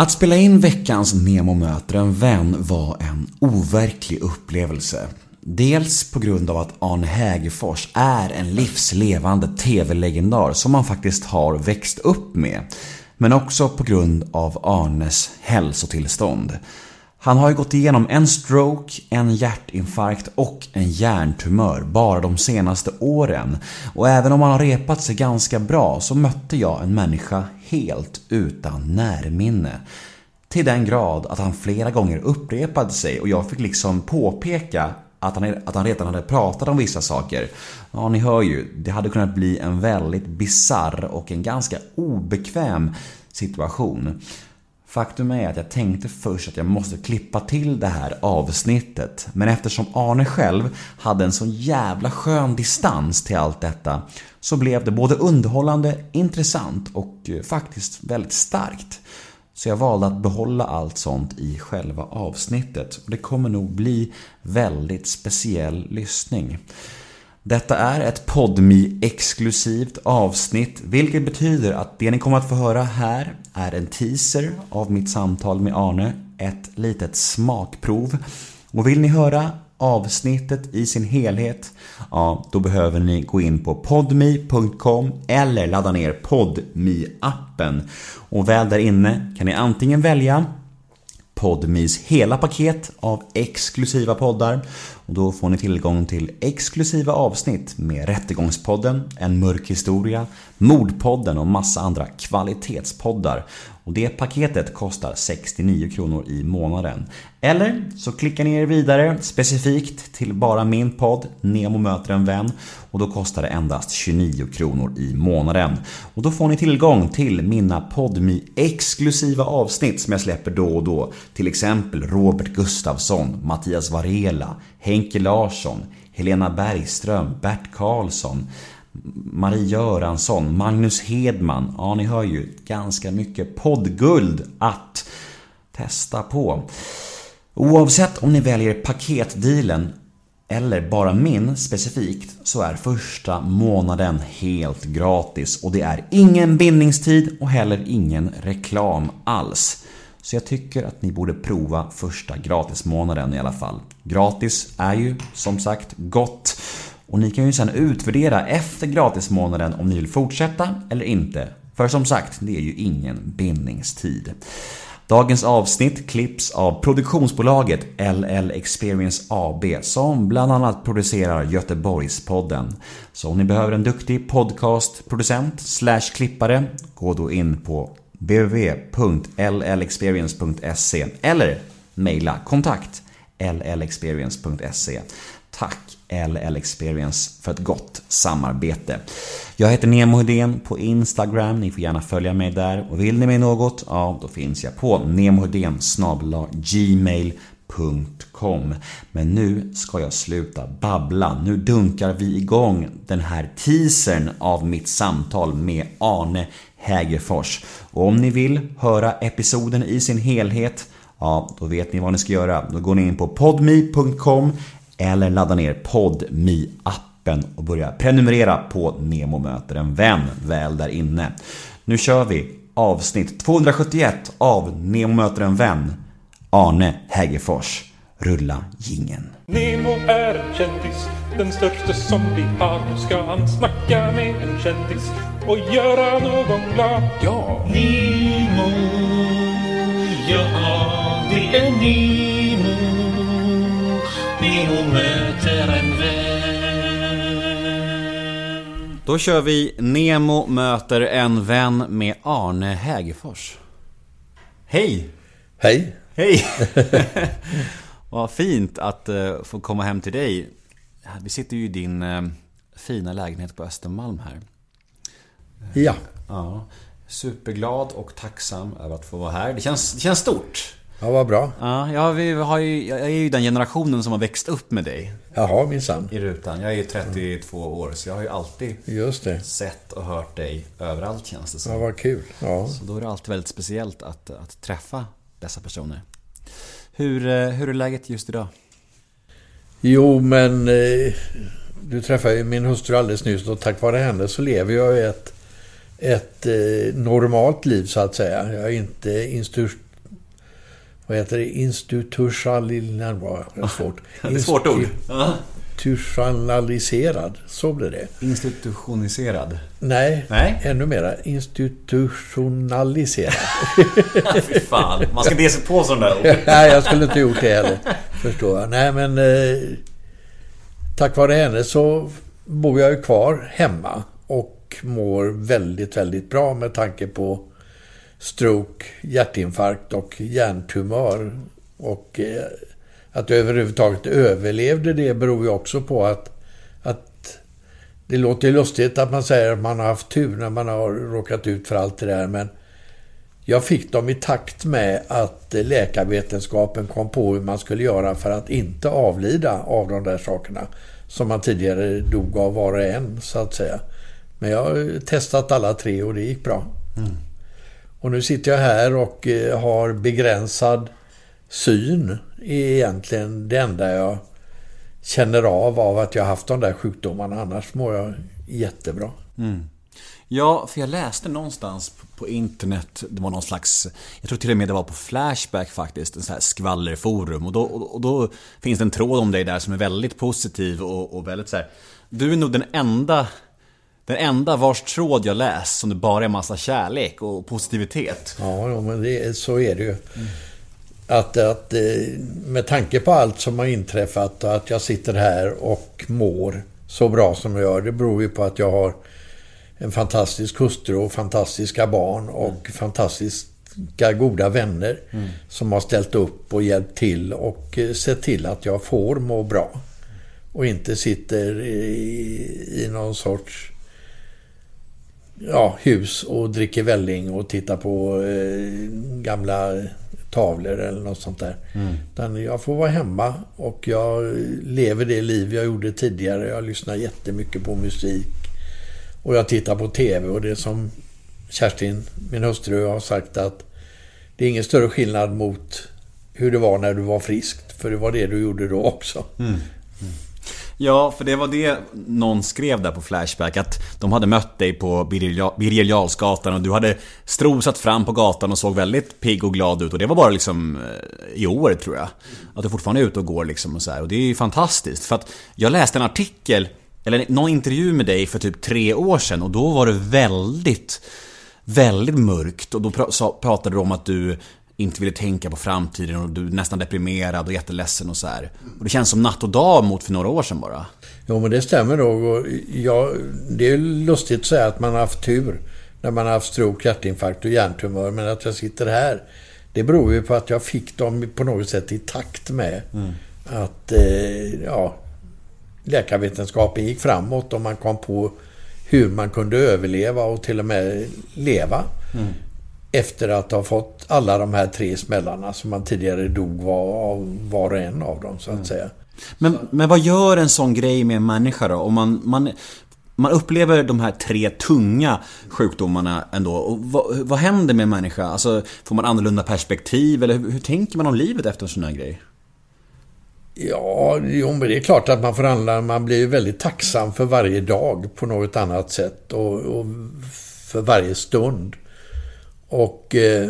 Att spela in veckans Nemo möter en vän var en overklig upplevelse. Dels på grund av att Arne Hägerfors är en livslevande TV-legendar som man faktiskt har växt upp med. Men också på grund av Arnes hälsotillstånd. Han har ju gått igenom en stroke, en hjärtinfarkt och en hjärntumör bara de senaste åren. Och även om han har repat sig ganska bra så mötte jag en människa helt utan närminne. Till den grad att han flera gånger upprepade sig och jag fick liksom påpeka att han, att han redan hade pratat om vissa saker. Ja, ni hör ju, det hade kunnat bli en väldigt bizarr och en ganska obekväm situation. Faktum är att jag tänkte först att jag måste klippa till det här avsnittet. Men eftersom Arne själv hade en så jävla skön distans till allt detta så blev det både underhållande, intressant och eh, faktiskt väldigt starkt. Så jag valde att behålla allt sånt i själva avsnittet. Och det kommer nog bli väldigt speciell lyssning. Detta är ett podmi exklusivt avsnitt, vilket betyder att det ni kommer att få höra här är en teaser av mitt samtal med Arne, ett litet smakprov. Och vill ni höra avsnittet i sin helhet, ja, då behöver ni gå in på podmi.com eller ladda ner podmi appen Och väl där inne kan ni antingen välja Podmis hela paket av exklusiva poddar och då får ni tillgång till exklusiva avsnitt med Rättegångspodden, En mörk historia, Mordpodden och massa andra kvalitetspoddar. Och det paketet kostar 69 kronor i månaden. Eller så klickar ni er vidare specifikt till bara min podd Nemo möter en vän och då kostar det endast 29 kronor i månaden. Och då får ni tillgång till mina podmi exklusiva avsnitt som jag släpper då och då. Till exempel Robert Gustafsson, Mattias Varela, Henke Larsson, Helena Bergström, Bert Karlsson, Marie Göransson, Magnus Hedman. Ja, ni hör ju ganska mycket poddguld att testa på. Oavsett om ni väljer paketdealen eller bara min specifikt så är första månaden helt gratis och det är ingen bindningstid och heller ingen reklam alls. Så jag tycker att ni borde prova första gratismånaden i alla fall. Gratis är ju som sagt gott och ni kan ju sedan utvärdera efter gratismånaden om ni vill fortsätta eller inte. För som sagt, det är ju ingen bindningstid. Dagens avsnitt klipps av produktionsbolaget LL Experience AB som bland annat producerar Göteborgspodden. Så om ni behöver en duktig podcastproducent slash klippare, gå då in på www.llexperience.se eller mejla kontakt llexperience.se. Tack LL Experience för ett gott samarbete. Jag heter Nemo Hedén på Instagram, ni får gärna följa mig där. Och vill ni mig något, ja då finns jag på nemohedén gmail.com Men nu ska jag sluta babbla. Nu dunkar vi igång den här teasern av mitt samtal med Arne Hägerfors. Och om ni vill höra episoden i sin helhet Ja, då vet ni vad ni ska göra. Då går ni in på podme.com eller laddar ner podme appen och börjar prenumerera på Nemo möter en vän väl där inne. Nu kör vi avsnitt 271 av Nemo möter en vän. Arne Hägerfors. Rulla gingen. Nemo är en kändis, den största som vi har. Nu ska han snacka med en kändis och göra någon glad. Ja! Nemo, ja det är. Nemo Då kör vi Nemo möter en vän med Arne Hägerfors. Hej! Hej! Hej! Vad fint att uh, få komma hem till dig. Vi sitter ju i din uh, fina lägenhet på Östermalm här. Ja. Ja. Superglad och tacksam över att få vara här. Det känns, det känns stort. Ja, vad bra. Ja, jag, vi har ju, jag är ju den generationen som har växt upp med dig Jaha, minsann. i rutan. Jag är ju 32 år, så jag har ju alltid Just det. sett och hört dig överallt känns det som. Ja, vad kul. Ja. Så då är det alltid väldigt speciellt att, att träffa dessa personer. Hur, eh, hur är läget just idag? Jo, men eh, du träffade ju min hustru alldeles nyss och tack vare henne så lever jag ett, ett eh, normalt liv så att säga. Jag är inte vad heter det? Institutionaliserad. Det är svårt. Det är svårt ord. Institutionaliserad. Så blir det. Institutioniserad. Nej, Nej. ännu mera. Institutionaliserad. Fy fan. Man ska inte ge sig på sådana där ord. Nej, jag skulle inte gjort det heller. Förstår jag. Nej, men eh, tack vare henne så bor jag ju kvar hemma och mår väldigt, väldigt bra med tanke på stroke, hjärtinfarkt och hjärntumör. Och eh, att jag överhuvudtaget överlevde det beror ju också på att, att det låter ju lustigt att man säger att man har haft tur när man har råkat ut för allt det där, men jag fick dem i takt med att läkarvetenskapen kom på hur man skulle göra för att inte avlida av de där sakerna som man tidigare dog av var och en, så att säga. Men jag har testat alla tre och det gick bra. Mm. Och nu sitter jag här och eh, har begränsad syn. är egentligen det enda jag känner av av att jag haft de där sjukdomarna. Annars mår jag jättebra. Mm. Ja, för jag läste någonstans på- internet, det var någon slags, jag tror till och med det var på Flashback faktiskt, en sån här skvallerforum. Och då, och då finns det en tråd om dig där som är väldigt positiv och, och väldigt så här. Du är nog den enda, den enda vars tråd jag läst som det bara är massa kärlek och positivitet. Ja, men det, så är det ju. Att, att eh, med tanke på allt som har inträffat och att jag sitter här och mår så bra som jag gör. Det beror ju på att jag har en fantastisk hustru och fantastiska barn och fantastiska goda vänner som har ställt upp och hjälpt till och eh, sett till att jag får må bra. Och inte sitter i, i någon sorts ja, hus och dricker välling och tittar på eh, gamla tavlor eller något sånt där. Utan jag får vara hemma och jag lever det liv jag gjorde tidigare. Jag lyssnar jättemycket på musik. Och jag tittar på TV och det som Kerstin, min hustru, har sagt att det är ingen större skillnad mot hur det var när du var frisk. För det var det du gjorde då också. Ja, för det var det någon skrev där på Flashback att de hade mött dig på Birger Jarlsgatan och du hade strosat fram på gatan och såg väldigt pigg och glad ut och det var bara liksom eh, i år tror jag. Att du fortfarande är ute och går liksom och så här. och det är ju fantastiskt för att jag läste en artikel eller någon intervju med dig för typ tre år sedan och då var det väldigt Väldigt mörkt och då pratade du om att du inte ville tänka på framtiden och du är nästan deprimerad och jätteledsen och så här. Och det känns som natt och dag mot för några år sedan bara. Jo, men det stämmer nog. Och jag, det är lustigt att säga att man har haft tur när man har haft stroke, hjärtinfarkt och hjärntumör. Men att jag sitter här, det beror ju på att jag fick dem på något sätt i takt med att eh, ja, läkarvetenskapen gick framåt och man kom på hur man kunde överleva och till och med leva. Efter att ha fått alla de här tre smällarna som man tidigare dog var, av var och en av dem, så att säga. Men, men vad gör en sån grej med en människa då? Om man, man, man upplever de här tre tunga sjukdomarna ändå. Och vad, vad händer med en människa? Alltså, får man annorlunda perspektiv? Eller hur, hur tänker man om livet efter en sån här grej? Ja, jo, men det är klart att man får handla. Man blir väldigt tacksam för varje dag på något annat sätt och, och för varje stund. Och eh,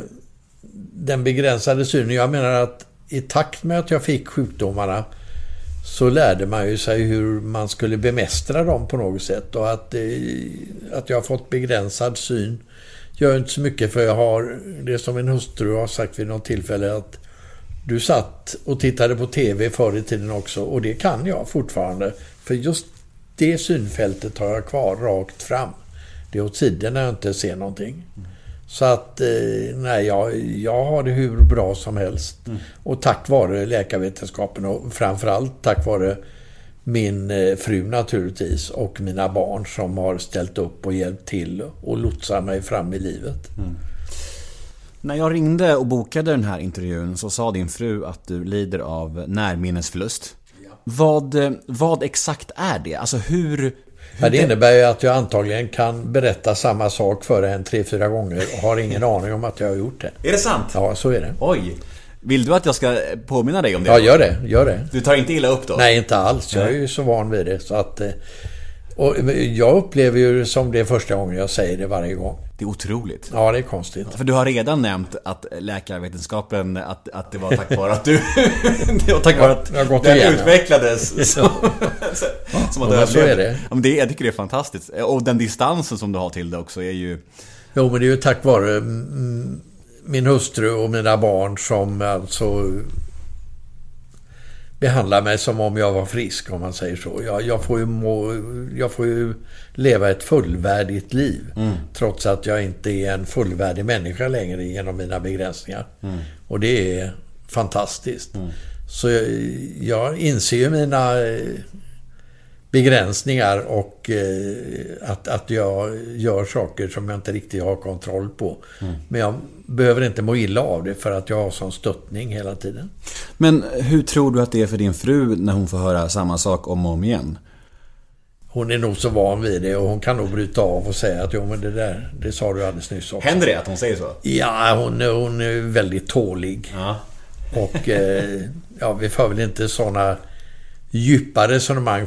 den begränsade synen, jag menar att i takt med att jag fick sjukdomarna så lärde man ju sig hur man skulle bemästra dem på något sätt. Och att, eh, att jag har fått begränsad syn gör inte så mycket för jag har, det som min hustru har sagt vid något tillfälle att du satt och tittade på TV förr i tiden också och det kan jag fortfarande. För just det synfältet har jag kvar rakt fram. Det är åt sidan när jag inte ser någonting. Så att, eh, nej, jag, jag har det hur bra som helst. Och tack vare läkarvetenskapen och framförallt tack vare min eh, fru naturligtvis och mina barn som har ställt upp och hjälpt till och lotsat mig fram i livet. När jag ringde och bokade den här intervjun så sa din fru att du lider av närminnesförlust. Vad, eh, vad exakt är det? Alltså hur... Ja, det innebär ju att jag antagligen kan berätta samma sak för en tre, fyra gånger och har ingen aning om att jag har gjort det. Är det sant? Ja, så är det. Oj! Vill du att jag ska påminna dig om det? Ja, gör det. Gör det. Du tar inte illa upp då? Nej, inte alls. Jag är ju så van vid det. Så att, eh, och jag upplever ju som det är första gången jag säger det varje gång. Det är otroligt. Ja, det är konstigt. För du har redan nämnt att läkarvetenskapen, att, att det var tack vare att du... det var tack vare att Jag gått den igen, ja. utvecklades. Som, som att Ja, så är det. Ja, men det. Jag tycker det är fantastiskt. Och den distansen som du har till det också är ju... Jo, men det är ju tack vare mm, min hustru och mina barn som alltså behandlar mig som om jag var frisk, om man säger så. Jag, jag, får, ju må, jag får ju leva ett fullvärdigt liv. Trots att jag inte är en fullvärdig människa längre genom mina begränsningar. Och det är fantastiskt. Så jag, jag inser ju mina begränsningar och eh, att, att jag gör saker som jag inte riktigt har kontroll på. Men jag behöver inte må illa av det för att jag har sån stöttning hela tiden. Men hur tror du att det är för din fru när hon får höra samma sak om och om igen? Hon är nog så van vid det och hon kan nog bryta av och säga att jo men det där, det sa du alldeles nyss också. Händer det att hon säger så? Ja, hon, är- hon är väldigt tålig. Ja. Och eh, ja, vi för väl inte såna djupa resonemang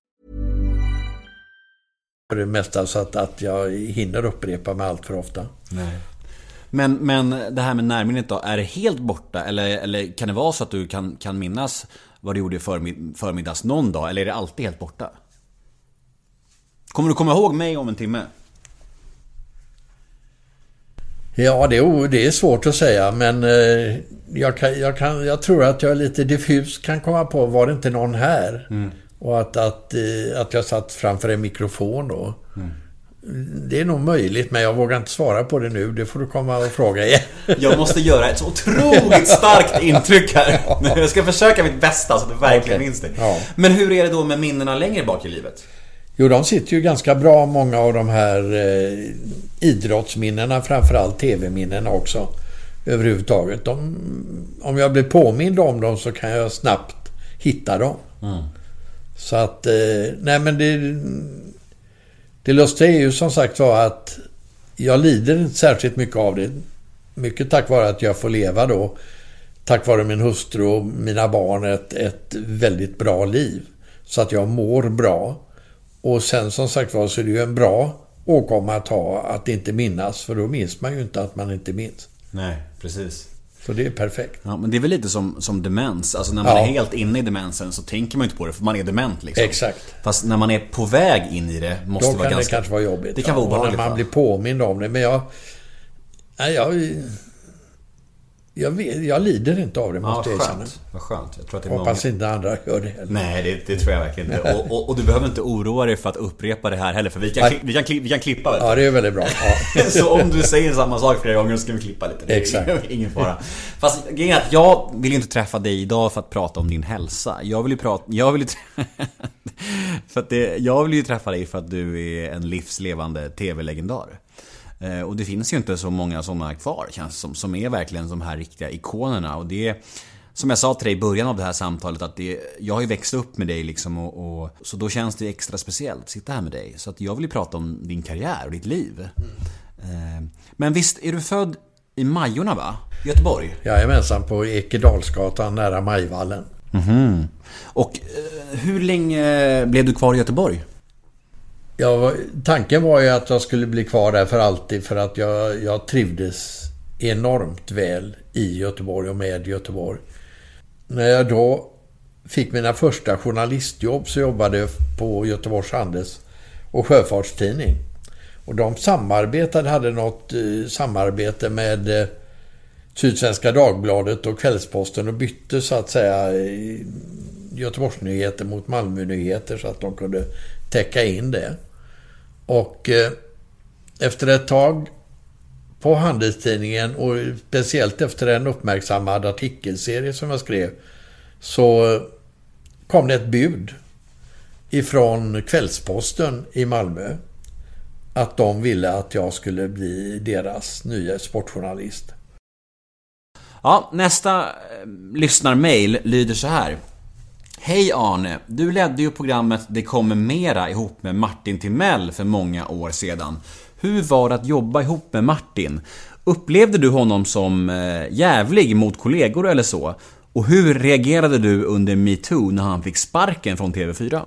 För det mesta så att, att jag hinner upprepa mig allt för ofta. Nej. Men, men det här med närminnet då, är det helt borta? Eller, eller kan det vara så att du kan, kan minnas vad du gjorde i förmid- förmiddags någon dag? Eller är det alltid helt borta? Kommer du komma ihåg mig om en timme? Ja, det är, det är svårt att säga men eh, jag, kan, jag, kan, jag tror att jag lite diffus kan komma på, var det inte någon här? Och att, att, eh, att jag satt framför en mikrofon då. Det är nog möjligt men jag vågar inte svara på det nu. Det får du komma och fråga igen. Jag måste göra ett så otroligt starkt intryck här. Jag ska försöka mitt bästa så att du verkligen Okej. minns det. Ja. Men hur är det då med minnena längre bak i livet? Jo, de sitter ju ganska bra, många av de här eh, idrottsminnena, framförallt tv-minnena också. Överhuvudtaget. De, om jag blir påmind om dem så kan jag snabbt hitta dem. Så att, eh, nej men det... Det lustiga är ju som sagt var att jag lider inte särskilt mycket av det. Mycket tack vare att jag får leva då. Tack vare min hustru och mina barn ett, ett väldigt bra liv. Så att jag mår bra. Och sen som sagt var så är det ju en bra åkomma att ha att inte minnas. För då minns man ju inte att man inte minns. Nej, precis. Så det är perfekt. Ja, men det är väl lite som, som demens. Alltså när man Ja. är helt inne i demensen så tänker man inte på det för man är dement liksom. Exakt. Fast när man är på väg in i det måste Då det vara kan ganska... det kanske vara jobbigt. Det kan vara Ja, och obehagligt När man va? blir påmind om det. Men jag... Nej, jag... Jag, vet, jag lider inte av det, Ja, måste vad jag erkänna. Vad skönt. Jag tror att det är Hoppas många... inte andra gör det heller. Nej, det, det tror jag verkligen inte. Och, och, och du behöver inte oroa dig för att upprepa det här heller. För vi kan, Nej. vi kan, vi kan klippa vet du. Ja, det är väldigt bra. Ja. Så om du säger samma sak flera gånger så ska vi klippa lite. Exakt. ingen- fara. Fast grejen är att jag vill ju inte träffa dig idag för att prata om din hälsa. Jag vill ju prata... Jag vill ju för att det, Jag vill ju träffa dig för att du är en livslevande TV-legendar. Eh, Och det finns ju inte så många sådana kvar känns som, som är verkligen de här riktiga ikonerna. Och det är, som jag sa till dig i början av det här samtalet att det, jag har ju växt upp med dig liksom och, och så då känns det extra speciellt att sitta här med dig. Så att jag vill ju prata om din karriär och ditt liv. Eh, Men visst är du född i Majorna va? Göteborg? Jajamensan, på Ekedalsgatan nära Majvallen. Och eh, hur länge blev du kvar i Göteborg? Jag, tanken var ju att jag skulle bli kvar där för alltid för att jag, jag trivdes enormt väl i Göteborg och med Göteborg. När jag då fick mina första journalistjobb så jobbade jag på Göteborgs Handels och Sjöfartstidning. Och de samarbetade, hade något eh, samarbete med eh, Sydsvenska Dagbladet och Kvällsposten och bytte så att säga eh, Göteborgsnyheter mot Malmönyheter så att de kunde täcka in det. Och eh, efter ett tag på Handelstidningen och speciellt efter en uppmärksammad artikelserie som jag skrev så kom det ett bud ifrån Kvällsposten i Malmö att de ville att jag skulle bli deras nya sportjournalist. Ja, nästa eh, lyssnarmail lyder så här. Hej Arne! Du ledde ju programmet Det kommer mera ihop med Martin Timell för många år sedan. Hur var det att jobba ihop med Martin? Upplevde du honom som eh, jävlig mot kollegor eller så? Och hur reagerade du under metoo när han fick sparken från TV4?